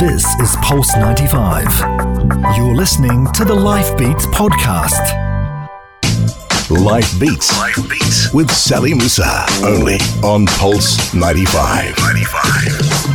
This is Pulse 95. You're listening to the Life Beats podcast. Life Beats. Life Beats. With Sally Musa. Only on Pulse 95. 95.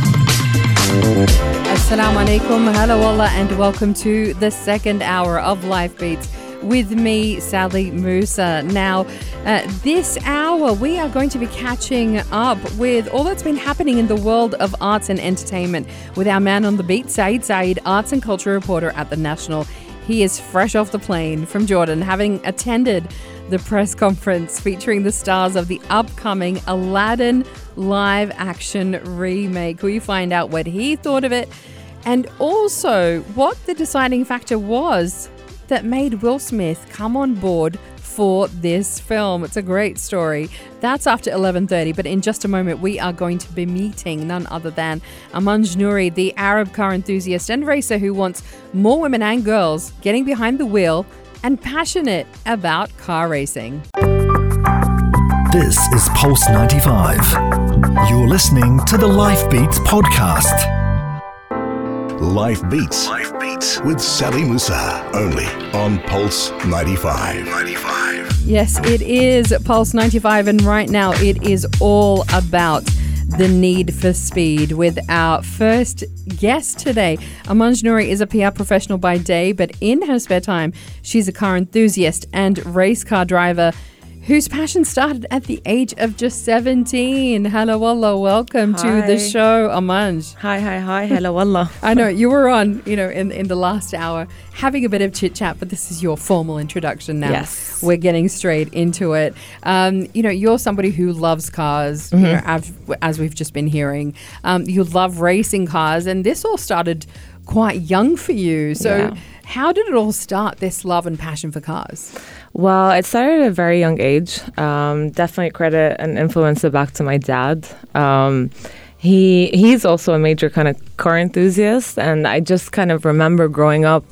Assalamu alaikum, hello Allah, and welcome to the second hour of Life Beats with me, Sally Musa. Now, uh, this hour, we are going to be catching up with all that's been happening in the world of arts and entertainment with our man on the beat, Saeed Saeed, arts and culture reporter at the National. He is fresh off the plane from Jordan, having attended the press conference featuring the stars of the upcoming Aladdin live action remake. We find out what he thought of it and also what the deciding factor was that made Will Smith come on board for this film. It's a great story. That's after 11:30, but in just a moment we are going to be meeting none other than Amanj Nouri, the Arab car enthusiast and racer who wants more women and girls getting behind the wheel and passionate about car racing. This is Pulse 95. You're listening to the Life Beats podcast. Life Beats. Life Beats. With Sally Musa. Only on Pulse 95. 95. Yes, it is Pulse 95, and right now it is all about the need for speed with our first guest today. Amanj Nouri is a PR professional by day, but in her spare time, she's a car enthusiast and race car driver whose passion started at the age of just 17. Hello, Allah. Welcome Hi. to the show, Amanj. Hi, hi, hi. Hello, wallah. I know you were on, you know, in, in the last hour having a bit of chit chat, but this is your formal introduction now. Yes. We're getting straight into it. Um, you know, you're somebody who loves cars, you know, as, as we've just been hearing. Um, you love racing cars, and this all started quite young for you. So, Yeah. how did it all start, this love and passion for cars? Well, it started at a very young age. Um, definitely credit and influence it back to my dad. Um, he he's also a major kind of car enthusiast, and I just kind of remember growing up,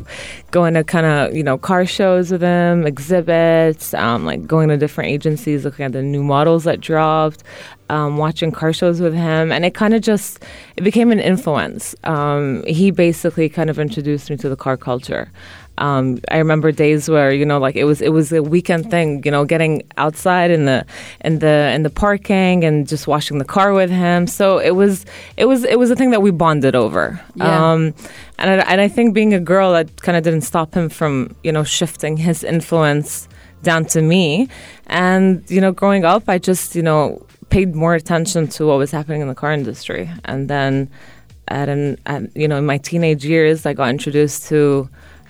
going to kind of you know car shows with him, exhibits, um, like going to different agencies, looking at the new models that dropped, um, watching car shows with him, and it kind of just it became an influence. Um, he basically kind of introduced me to the car culture. Um, I remember days where you know, like it was it was a weekend thing. You know, getting outside in the in the in the parking and just washing the car with him. So it was it was it was a thing that we bonded over. Yeah. Um, and I, and I think being a girl, that kind of didn't stop him from you know shifting his influence down to me. And you know, growing up, I just you know paid more attention to what was happening in the car industry. And then at an at, you know in my teenage years, I got introduced to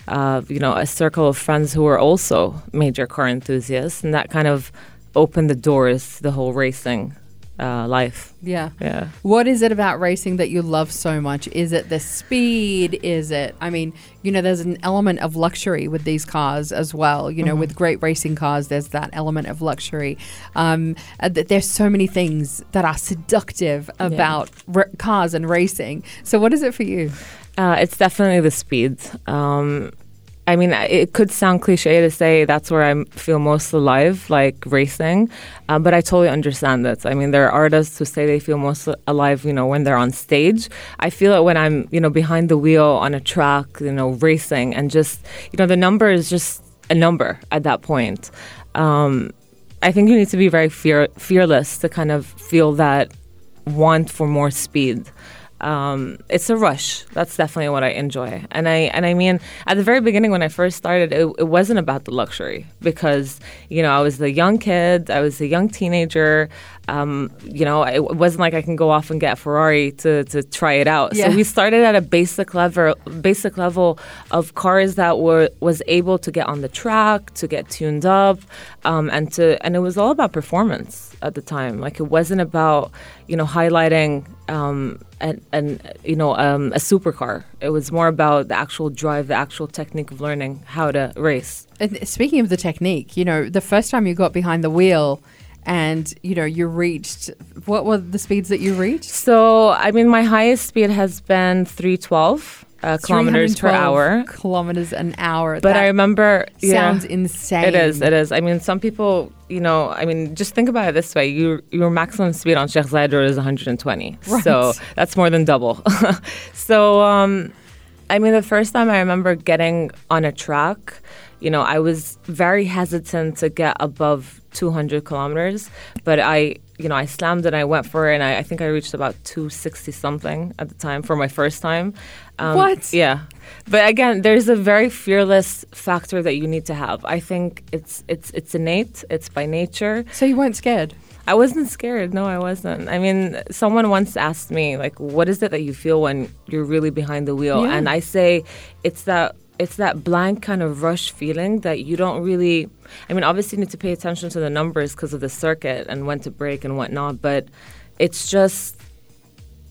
uh, you know, a circle of friends who were also major car enthusiasts, and that kind of opened the doors to the whole racing uh, life. Yeah. Yeah. What is it about racing that you love so much? Is it the speed? Is it, I mean, you know, there's an element of luxury with these cars as well. You know, Mm-hmm. with great racing cars, there's that element of luxury. Um, uh, th- there's so many things that are seductive about r- cars and racing. So, what is it for you? Uh, it's definitely the speed. Um, I mean, it could sound cliche to say that's where I feel most alive, like racing, uh, but I totally understand that. I mean, there are artists who say they feel most alive, you know, when they're on stage. I feel it when I'm, you know, behind the wheel on a track, you know, racing, and just, you know, the number is just a number at that point. Um, I think you need to be very fear- fearless to kind of feel that want for more speed um, it's a rush. That's definitely what I enjoy. And I and I mean, at the very beginning when I first started, it, it wasn't about the luxury because you know I was a young kid, I was a young teenager. Um, you know, it wasn't like I can go off and get a Ferrari to, to try it out. Yeah. So we started at a basic level, basic level of cars that were was able to get on the track, to get tuned up, um, and to and it was all about performance at the time. Like it wasn't about you know highlighting um, and and you know um, a supercar. It was more about the actual drive, the actual technique of learning how to race. And speaking of the technique, you know, the first time you got behind the wheel and, you know, you reached, what were the speeds that you reached? So I mean, my highest speed has been 312. Uh, kilometers per hour. Kilometers an hour. But That I remember, yeah, sounds insane. It is. It is. I mean, some people, you know, I mean, just think about it this way: you, your maximum speed on Sheikh Zayed Road is 120, Right. so that's more than double. so, um, I mean, the first time I remember getting on a track, you know, I was very hesitant to get above 200 kilometers, but I, you know, I slammed it. I went for it, and I, I think I reached about 260 something at the time for my first time. Um, What? Yeah, but again, there's a very fearless factor that you need to have. I think it's it's it's innate. It's by nature. So you weren't scared? I wasn't scared. No, I wasn't. I mean, someone once asked me, like, what is it that you feel when you're really behind the wheel? Yeah. And I say, it's that it's that blank kind of rush feeling that you don't really. I mean, obviously, you need to pay attention to the numbers because of the circuit and when to brake and whatnot. But it's just,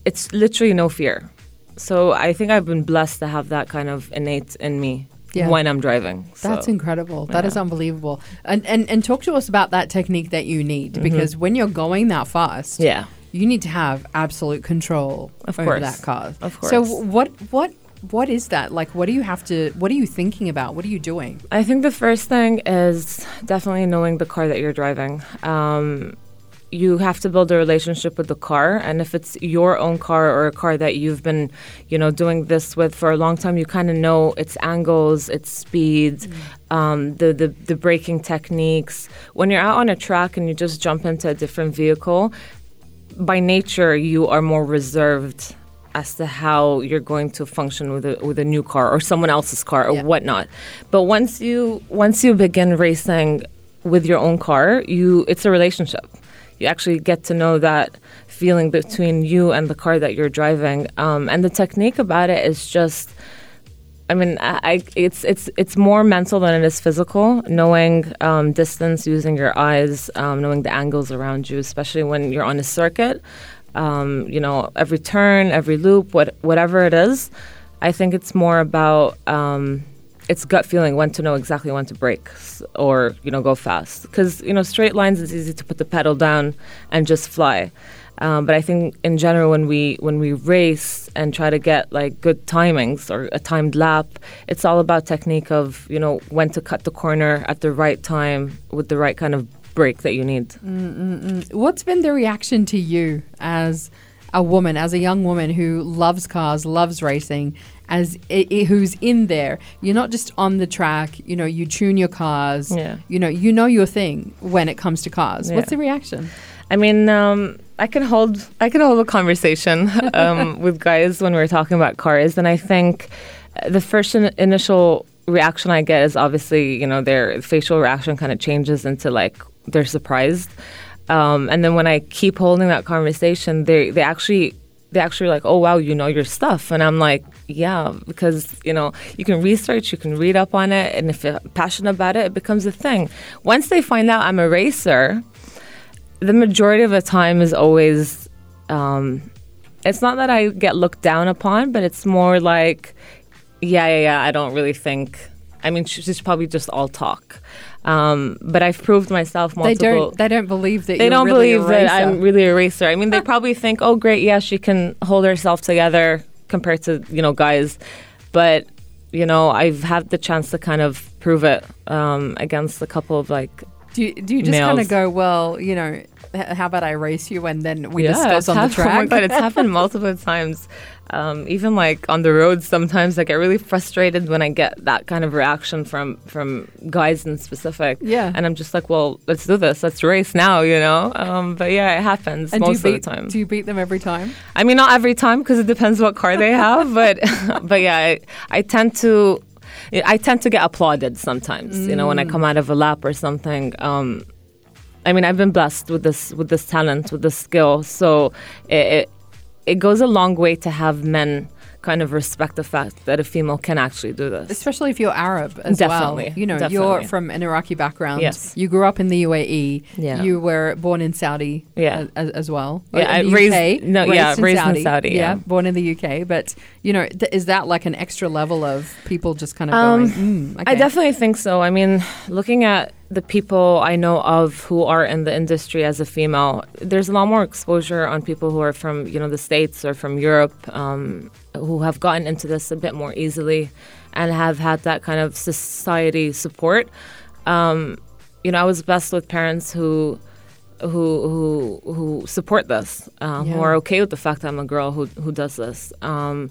it's literally no fear. So I think I've been blessed to have that kind of innate in me Yeah. when I'm driving. That's So, incredible. That is yeah. unbelievable. And, and and talk to us about that technique that you need because when you're going that fast, Mm-hmm. Yeah. you need to have absolute control Of over course. that car. Of course. So what what what is that? Like what do you have to what are you thinking about? What are you doing? I think the first thing is definitely knowing the car that you're driving. Um, you have to build a relationship with the car, and if it's your own car or a car that you've been, you know, doing this with for a long time, you kind of know its angles, its speeds, um, the, the the braking techniques. When you're out on a track and you just jump into a different vehicle, by nature you are more reserved as to how you're going to function with a with a new car or someone else's car or Yeah. whatnot. But once you once you begin racing with your own car, you it's a relationship. You actually get to know that feeling between you and the car that you're driving. Um, and the technique about it is just I mean, I, I, it's it's it's more mental than it is physical. Knowing um, distance, using your eyes, um, knowing the angles around you, especially when you're on a circuit. Um, you know, every turn, every loop, what whatever it is. I think it's more about um, it's gut feeling when to know exactly when to brake s- or you know go fast. Because you know straight lines, it's easy to put the pedal down and just fly. Um, but I think in general, when we when we race and try to get like good timings or a timed lap, it's all about technique of you know when to cut the corner at the right time with the right kind of brake that you need. What's been the reaction to you as a woman, as a young woman who loves cars, loves racing, as i- i- who's in there? You're not just on the track. You know, you tune your cars. Yeah. You know, you know your thing when it comes to cars. Yeah. What's the reaction? I mean, um, I can hold I can hold a conversation um, with guys when we're talking about cars, and I think the first in- initial reaction I get is obviously you know their facial reaction kind of changes into like they're surprised, um, and then when I keep holding that conversation, they they actually they actually like, oh wow, you know your stuff, and I'm like, yeah, because you know you can research, you can read up on it, and if you're passionate about it, it becomes a thing. Once they find out I'm a racer the majority of the time is always um, it's not that I get looked down upon, but it's more like, yeah, yeah, yeah. I don't really think. I mean, she's probably just all talk. Um, but I've proved myself multiple. They don't. They don't believe that. they don't really believe that I'm really a racer. I mean, they probably think, oh, great, yeah, she can hold herself together compared to you know guys, but you know, I've had the chance to kind of prove it um, against a couple of like Do you, do you just kind of go, well, you know, how about I race you and then we discuss it's on the track? God, it's happened multiple times. Um, even like on the road, sometimes I get really frustrated when I get that kind of reaction from from guys in specific. Yeah. and I'm just like, well, let's do this. Let's race now, you know. Um, but yeah, it happens and most beat, of the time. Do you beat them every time? I mean, not every time because it depends what car they have, but but yeah, I, I tend to I tend to get applauded sometimes. You know, when I come out of a lap or something. Um, I mean, I've been blessed with this with this talent, with this skill, so it, it goes a long way to have men kind of respect the fact that a female can actually do this. Especially if you're Arab as Definitely, well. You know, you're from an Iraqi background. Yes. You grew up in the UAE. Yeah. You were born in Saudi. Yeah. As, as well. Yeah, in raised- UK, no, yeah, raised in Saudi, yeah. Born in the UK, but you know, th- is that like an extra level of people just kind of Um, going? Mm, I definitely think so. I mean, looking at the people I know of who are in the industry as a female, there's a lot more exposure on people who are from you know the states or from Europe um, who have gotten into this a bit more easily and have had that kind of society support. Um, you know, I was blessed with parents who who who who support this, um, who are okay with the fact that I'm a girl who who does this. Um,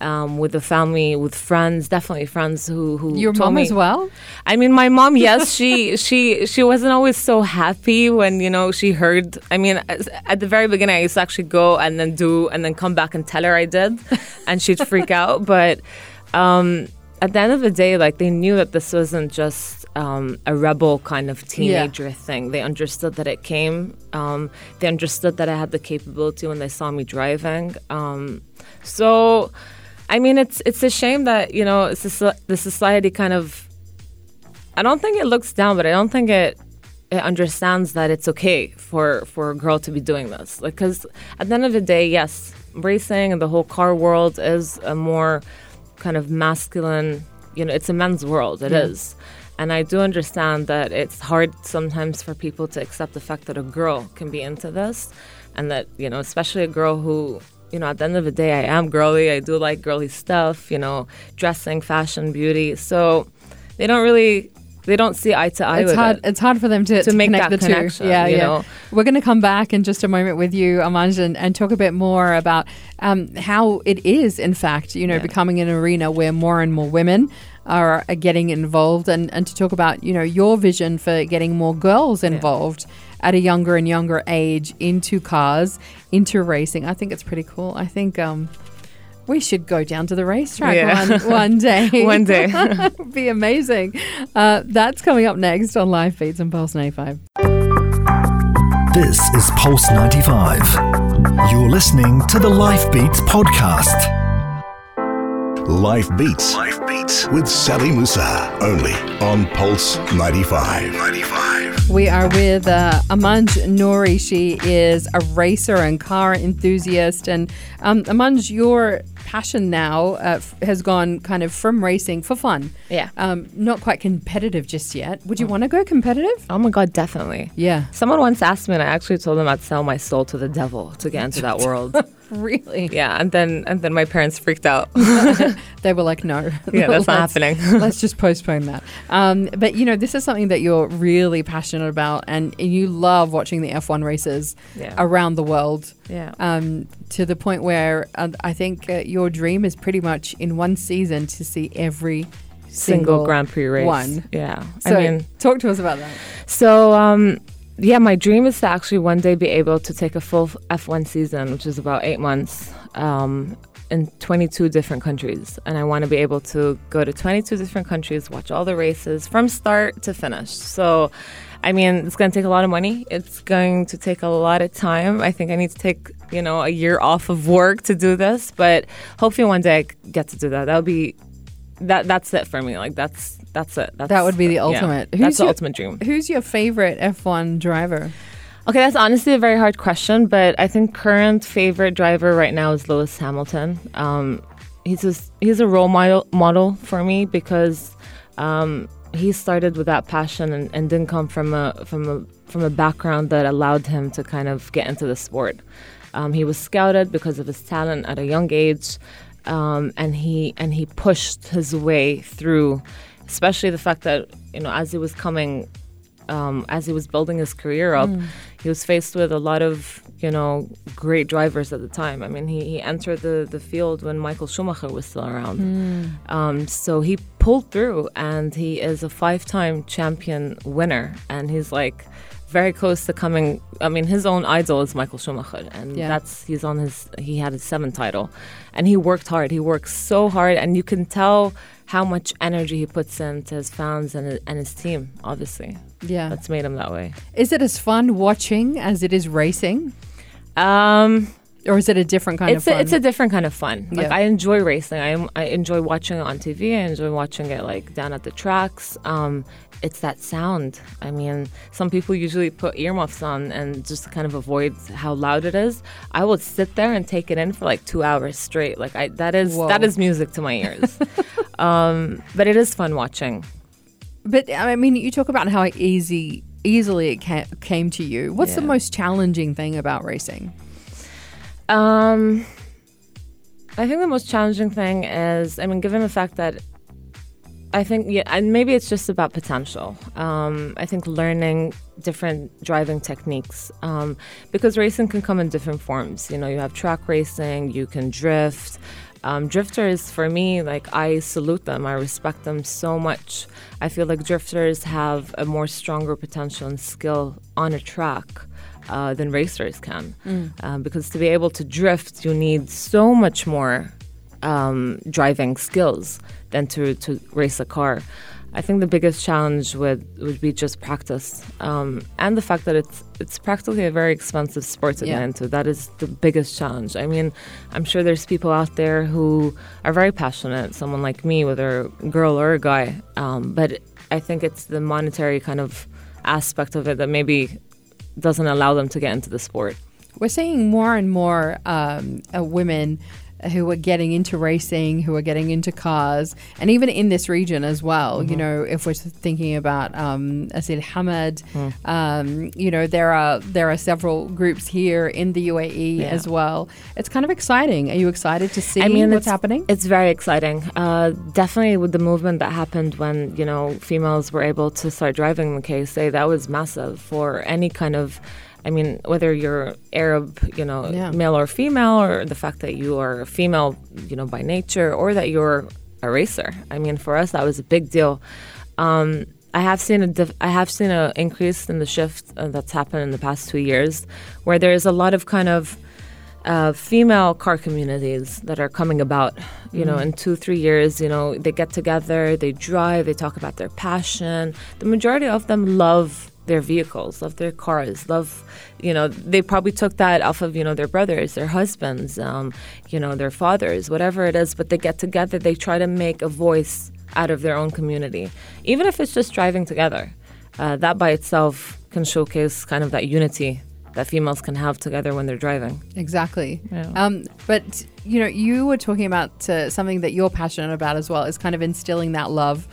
um, with the family, with friends, definitely friends who who Your mom me, as well? I mean, my mom, yes, she she she wasn't always so happy when you know she heard. I mean, at the very beginning, I used to actually go and then do and then come back and tell her I did, and she'd freak out. But um, at the end of the day, like they knew that this wasn't just um, a rebel kind of teenager thing. They understood that it came. Um, they understood that I had the capability when they saw me driving. Um, so. I mean, it's it's a shame that you know the society kind of I don't think it looks down, but I don't think it it understands that it's okay for for a girl to be doing this. Like, because at the end of the day, yes, racing and the whole car world is a more kind of masculine. You know, it's a men's world. It is, and I do understand that it's hard sometimes for people to accept the fact that a girl can be into this, and that you know, especially a girl who. You know, at the end of the day, I am girly. I do like girly stuff, you know, dressing, fashion, beauty. So they don't really they don't see eye to eye it's with hard. it. It's hard for them to, To to make connect that the connection, two. Yeah, you yeah. know? We're going to come back in just a moment with you, Amanj, and, and talk a bit more about um, how it is, in fact, you know, Yeah. becoming an arena where more and more women are, are getting involved, and, and to talk about you know your vision for getting more girls involved at a younger and younger age into cars, into racing. I think it's pretty cool. I think. Um, we should go down to the racetrack Yeah. one, one day. One day. would be amazing. Uh, that's coming up next on Life Beats and Pulse 95. This is Pulse 95. You're listening to the Life Beats podcast. Life Beats. Life Beats with Sally Musa. Only on Pulse 95. 95. We are with uh, Amanj Nouri. She is a racer and car enthusiast. And um, Amanj, your passion now uh, f- has gone kind of from racing for fun. Yeah. Um, not quite competitive just yet. Would you want to go competitive? Oh my god, definitely. Yeah. Someone once asked me, and I actually told them I'd sell my soul to the devil to get into that world. Really? yeah, and then and then my parents freaked out. They were like, no. Yeah, that's not happening. let's just postpone that. Um, but you know, this is something that you're really passionate about, and you love watching the F1 races Yeah. around the world. Yeah. Um, to the point where uh, I think uh, your dream is pretty much in one season to see every single, Single Grand Prix race. one. Yeah. So I mean, talk to us about that. So, um, yeah, my dream is to actually one day be able to take a full F1 season, which is about eight months, um, in 22 different countries. And I want to be able to go to 22 different countries, watch all the races from start to finish. So, I mean, it's going to take a lot of money. It's going to take a lot of time. I think I need to take, you know, a year off of work to do this, but hopefully one day I get to do that. That'll be that that's it for me. Like that's that's it. That's, That would be the yeah, ultimate. that's the ultimate dream. Who's your favorite F1 driver? Okay, that's honestly a very hard question, but I think current favorite driver right now is Lewis Hamilton. Um, he's a, he's a role model model for me because um, he started with that passion and, and didn't come from a from a from a background that allowed him to kind of get into the sport. Um, he was scouted because of his talent at a young age, um, and he and he pushed his way through. Especially the fact that you know, as he was coming um, as he was building his career up, he was faced with a lot of you know great drivers at the time. I mean, he, he entered the, the field when Michael Schumacher was still around. Um, so he pulled through, and he is a five time champion winner, and he's like very close to coming. I mean, his own idol is Michael Schumacher, and Yeah. that's he's on his he had his seventh title, and he worked hard. He worked so hard, and you can tell how much energy he puts into his fans and and his team. Obviously, Yeah. that's made him that way. Is it as fun watching as it is racing? Um, Or is it a different kind it's of a, fun? it's a different kind of fun. Like Yeah. I enjoy racing. I am, I enjoy watching it on TV. I enjoy watching it like down at the tracks. Um, it's that sound. I mean, some people usually put earmuffs on and just kind of avoid how loud it is. I will sit there and take it in for like two hours straight. Like I that is Whoa. that is music to my ears. um, but it is fun watching. But I mean, you talk about how easy, easily it ca- came to you. What's the most challenging thing about racing? Um, I think the most challenging thing is, I mean, given the fact that I think, yeah, and maybe it's just about potential. Um, I think learning different driving techniques um, because racing can come in different forms. You know, you have track racing, you can drift. Um, drifters, for me, like I salute them. I respect them so much. I feel like drifters have a more stronger potential and skill on a track uh, than racers can. Um, because to be able to drift, you need so much more um, driving skills than to, to race a car. I think the biggest challenge would, would be just practice um, and the fact that it's it's practically a very expensive sport to Yeah. get into. That is the biggest challenge. I mean, I'm sure there's people out there who are very passionate, someone like me, whether a girl or a guy, um, but I think it's the monetary kind of aspect of it that maybe doesn't allow them to get into the sport. We're seeing more and more um, uh, women who are getting into racing, who are getting into cars, and even in this region as well. You know, if we're thinking about um, Asil Hamad, um, you know, there are there are several groups here in the UAE Yeah. as well. It's kind of exciting. Are you excited to see I mean, what's it's, happening? It's very exciting. Uh, definitely with the movement that happened when you know females were able to start driving the KSA, that was massive for any kind of. I mean, whether you're Arab, you know, Yeah. male or female, or the fact that you are a female, you know, by nature, or that you're a racer. I mean, for us, that was a big deal. Um, I have seen a dif- I have seen an increase in the shift uh, that's happened in the past two years, where there is a lot of kind of uh, female car communities that are coming about. You know, in two, three years, you know, they get together, they drive, they talk about their passion. The majority of them love their vehicles, love their cars, love, you know, they probably took that off of, you know, their brothers, their husbands, um, you know, their fathers, whatever it is, but they get together, they try to make a voice out of their own community, even if it's just driving together. Uh, that by itself can showcase kind of that unity that females can have together when they're driving. Exactly. Yeah. Um, but you know, you were talking about uh, something that you're passionate about as well is kind of instilling that love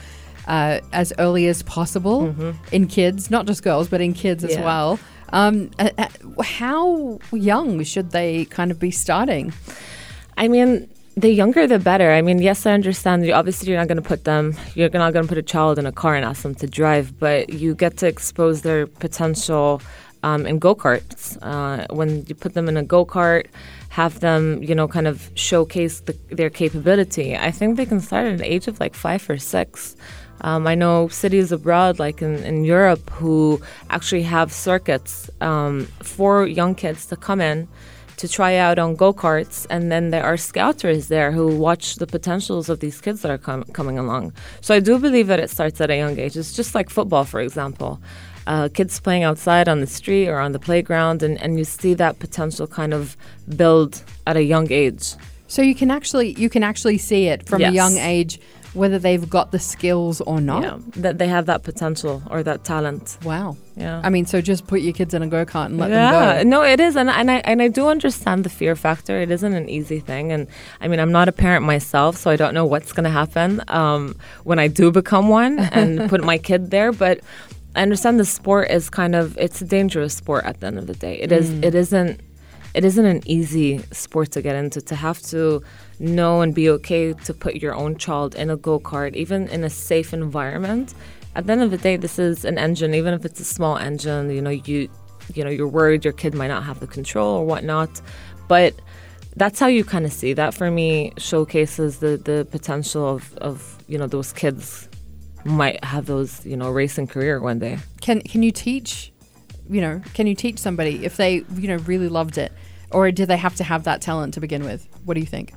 uh, as early as possible in kids, not just girls, but in kids as Mm-hmm. Well. Um, uh, uh, how young should they kind of be starting? I mean, the younger the better. I mean, yes, I understand. You, obviously, you're not going to put them. You're not going to put a child in a car and ask them to drive, but you get to expose their potential um, in go karts. Uh, when you put them in a go kart, have them, you know, kind of showcase the, their capability. I think they can start at an age of like five or six. Um, I know cities abroad, like in, in Europe, who actually have circuits um, for young kids to come in to try out on go karts, and then there are scouters there who watch the potentials of these kids that are com- coming along. So I do believe that it starts at a young age. It's just like football, for example. Uh, kids playing outside on the street or on the playground, and, and you see that potential kind of build at a young age. So you can actually you can actually see it from a young age whether they've got the skills or not. Yeah, that they have that potential or that talent. Wow. Yeah. I mean, so just put your kids in a go kart and let yeah, them go. Yeah. no, it is, and and I and I do understand the fear factor. It isn't an easy thing, and I mean, I'm not a parent myself, so I don't know what's going to happen um, when I do become one and put my kid there. But I understand the sport is kind of it's a dangerous sport at the end of the day. It is. It isn't. It isn't an easy sport to get into. To have to know and be okay to put your own child in a go kart, even in a safe environment. At the end of the day, this is an engine, even if it's a small engine. You know, you you know you're worried your kid might not have the control or whatnot, but that's how you kind of see that. For me, showcases the the potential of of you know those kids might have those you know racing career one day. Can can you teach, you know, can you teach somebody if they, you know, really loved it? Or do they have to have that talent to begin with? What do you think?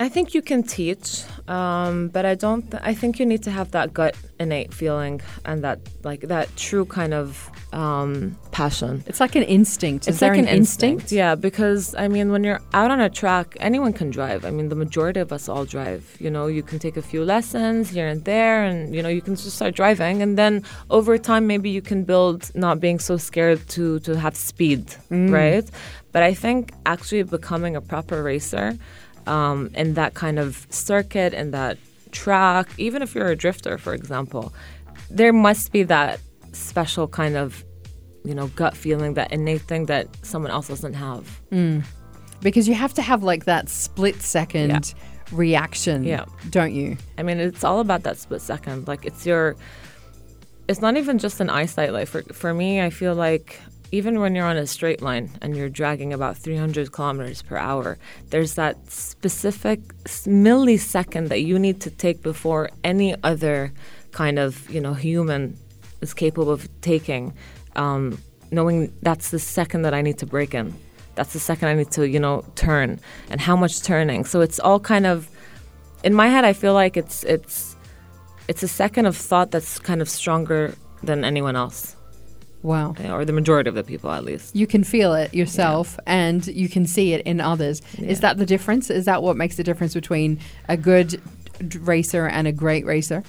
I think you can teach, um, but I don't. Th- I think you need to have that gut innate feeling and that like that true kind of um, passion. It's like an instinct. Is it's there like an, instinct? Yeah, because I mean, when you're out on a track, anyone can drive. I mean, the majority of us all drive. You know, you can take a few lessons here and there, and you know, you can just start driving, and then over time, maybe you can build not being so scared to to have speed, right? But I think actually becoming a proper racer um, in that kind of circuit and that track, even if you're a drifter, for example. there must be that special kind of, you know, gut feeling, that innate thing that someone else doesn't have. Because you have to have like that split second Yeah. reaction, Yeah. don't you? I mean, it's all about that split second. Like it's your, it's not even just an eyesight. Like for for me, I feel like even when you're on a straight line and you're dragging about 300 kilometers per hour, there's that specific millisecond that you need to take before any other kind of you know human is capable of taking. Um, knowing that's the second that I need to break in. That's the second I need to, you know, turn and how much turning. So it's all kind of in my head I feel like it's it's it's a second of thought that's kind of stronger than anyone else. Wow. Or the majority of the people at least. You can feel it yourself and you can see it in others. Is that the difference? Is that what makes the difference between a good racer and a great racer?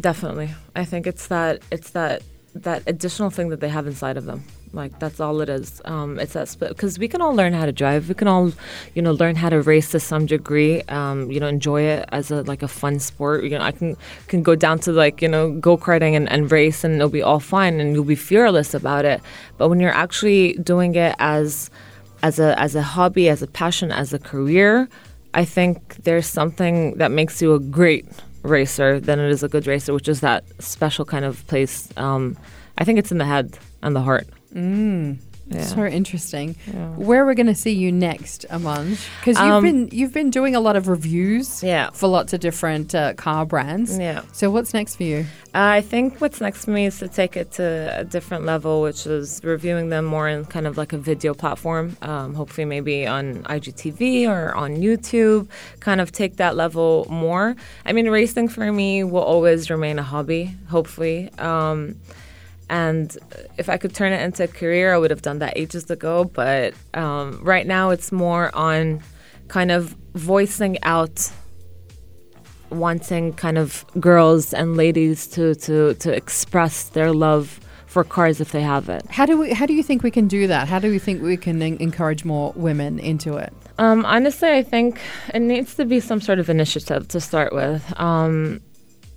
Definitely. I think it's that it's that that additional thing that they have inside of them. Like that's all it is. Um, it's that split because we can all learn how to drive. We can all, you know, learn how to race to some degree. Um, you know, enjoy it as a like a fun sport. You know, I can can go down to like you know go karting and, and race and it'll be all fine and you'll be fearless about it. But when you're actually doing it as as a as a hobby, as a passion, as a career, I think there's something that makes you a great racer than it is a good racer, which is that special kind of place. Um, I think it's in the head and the heart. Mm. Yeah. So interesting. Yeah. Where are going to see you next, Amanj? Because you've Um, been you've been doing a lot of reviews Yeah. for lots of different uh, car brands. Yeah. So what's next for you? I think what's next for me is to take it to a different level, which is reviewing them more in kind of like a video platform. Um, hopefully, maybe on IGTV or on YouTube. Kind of take that level more. I mean, racing for me will always remain a hobby. Hopefully. Um, and if I could turn it into a career, I would have done that ages ago. But um, right now, it's more on kind of voicing out wanting kind of girls and ladies to, to, to express their love for cars if they have it. How do we? How do you think we can do that? How do we think we can en- encourage more women into it? Um, honestly, I think it needs to be some sort of initiative to start with. Um,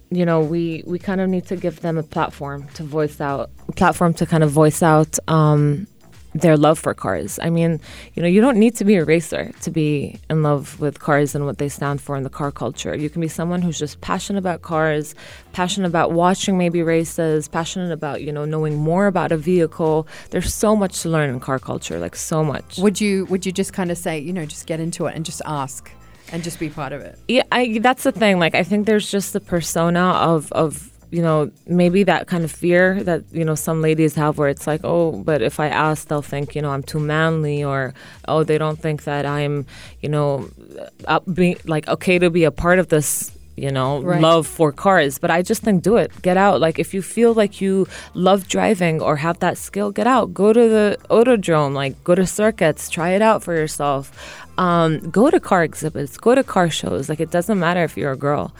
you know, we, we kind of need to give them a platform to voice out, platform to kind of voice out um, their love for cars. I mean, you know, you don't need to be a racer to be in love with cars and what they stand for in the car culture. You can be someone who's just passionate about cars, passionate about watching maybe races, passionate about, you know, knowing more about a vehicle. There's so much to learn in car culture, like so much. Would you Would you just kind of say, you know, just get into it and just ask and just be part of it? Yeah, I, that's the thing. Like, I think there's just the persona of of you know maybe that kind of fear that you know some ladies have, where it's like, oh, but if I ask, they'll think you know I'm too manly, or oh, they don't think that I'm you know up being like okay to be a part of this. You know, Right. love for cars, but I just think do it. Get out. Like if you feel like you love driving or have that skill, get out. Go to the autodrome. Like go to circuits. Try it out for yourself. Um, go to car exhibits. Go to car shows. Like it doesn't matter if you're a girl.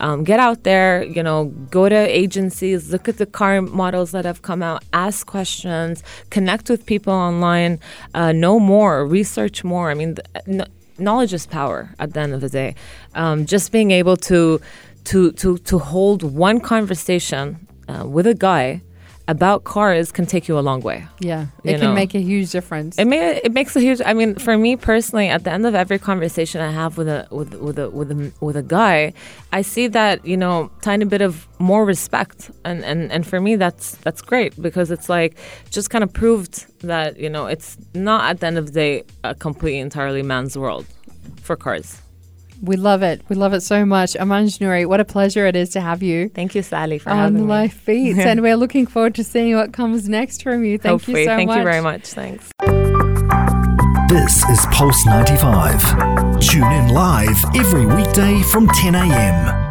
Um, get out there. You know, go to agencies. Look at the car models that have come out. Ask questions. Connect with people online. Uh, know more. Research more. I mean. th- knowledge is power at the end of the day. Um, just being able to to to to hold one conversation uh, with a guy about cars can take you a long way. Yeah, it can know. make a huge difference. It may, it makes a huge. I mean, for me personally, at the end of every conversation I have with a with with a with a with a guy, I see that you know tiny bit of more respect, and and and for me that's that's great because it's like just kind of proved that you know it's not at the end of the day a completely entirely man's world for cars. We love it. We love it so much. Amanj Nouri, what a pleasure it is to have you. Thank you, Sally, for on having me. Life Beats, and we're looking forward to seeing what comes next from you. Thank Hopefully, you so thank much. Thank you very much. Thanks. This is Pulse 95. Tune in live every weekday from 10 a.m.